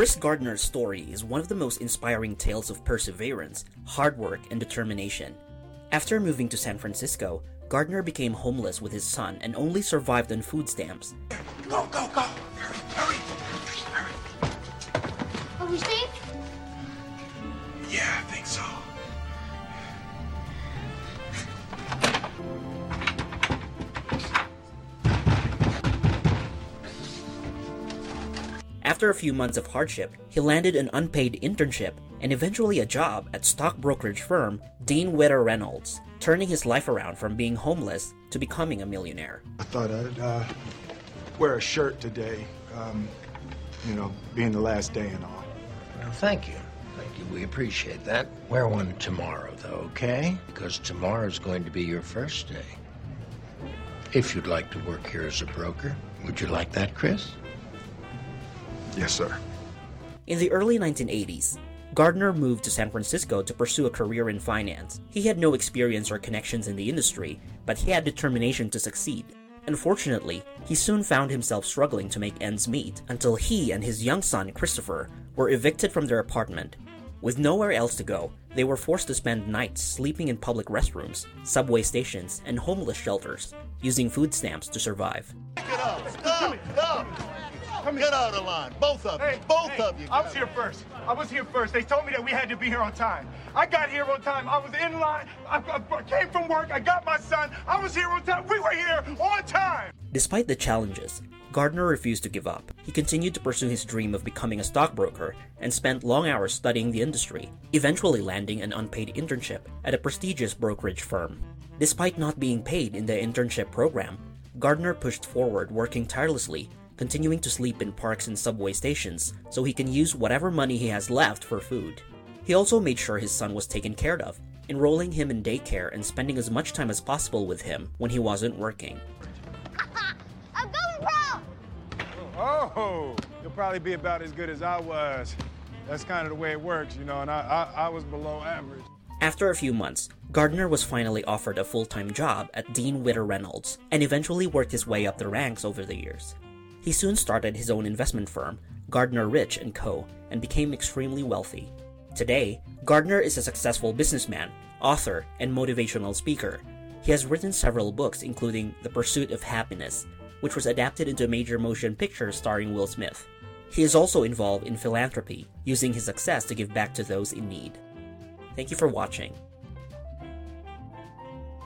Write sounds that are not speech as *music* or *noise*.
Chris Gardner's story is one of the most inspiring tales of perseverance, hard work, and determination. After moving to San Francisco, Gardner became homeless with his son and only survived on food stamps. Go, go, go! Hurry, hurry! Are we safe? Yeah, I think so. After a few months of hardship, he landed an unpaid internship and eventually a job at stock brokerage firm Dean Witter Reynolds, turning his life around from being homeless to becoming a millionaire. I thought I'd uh, wear a shirt today, um, you know, being the last day and all. Well, thank you. Thank you. We appreciate that. Wear one tomorrow, though, okay? Because tomorrow's going to be your first day. If you'd like to work here as a broker, would you like that, Chris? Yes, sir. In the early 1980s, Gardner moved to San Francisco to pursue a career in finance. He had no experience or connections in the industry, but he had determination to succeed. Unfortunately, he soon found himself struggling to make ends meet until he and his young son, Christopher, were evicted from their apartment. With nowhere else to go, they were forced to spend nights sleeping in public restrooms, subway stations, and homeless shelters, using food stamps to survive. Get up! Stop! Stop! Get out of the line, both of you. Hey, both hey, of you. I was here first. I was here first. They told me that we had to be here on time. I got here on time. I was in line. I, I came from work. I got my son. I was here on time. We were here on time. Despite the challenges, Gardner refused to give up. He continued to pursue his dream of becoming a stockbroker and spent long hours studying the industry, eventually landing an unpaid internship at a prestigious brokerage firm. Despite not being paid in the internship program, Gardner pushed forward working tirelessly, continuing to sleep in parks and subway stations so he can use whatever money he has left for food. He also made sure his son was taken care of, enrolling him in daycare and spending as much time as possible with him when he wasn't working. *laughs* I'm going pro! Oh, you'll probably be about as good as I was. That's kind of the way it works, you know, and I, I, I was below average. After a few months, Gardner was finally offered a full time job at Dean Witter Reynolds and eventually worked his way up the ranks over the years. He soon started his own investment firm, Gardner Rich & Co., and became extremely wealthy. Today, Gardner is a successful businessman, author, and motivational speaker. He has written several books, including The Pursuit of Happyness, which was adapted into a major motion picture starring Will Smith. He is also involved in philanthropy, using his success to give back to those in need. Thank you for watching.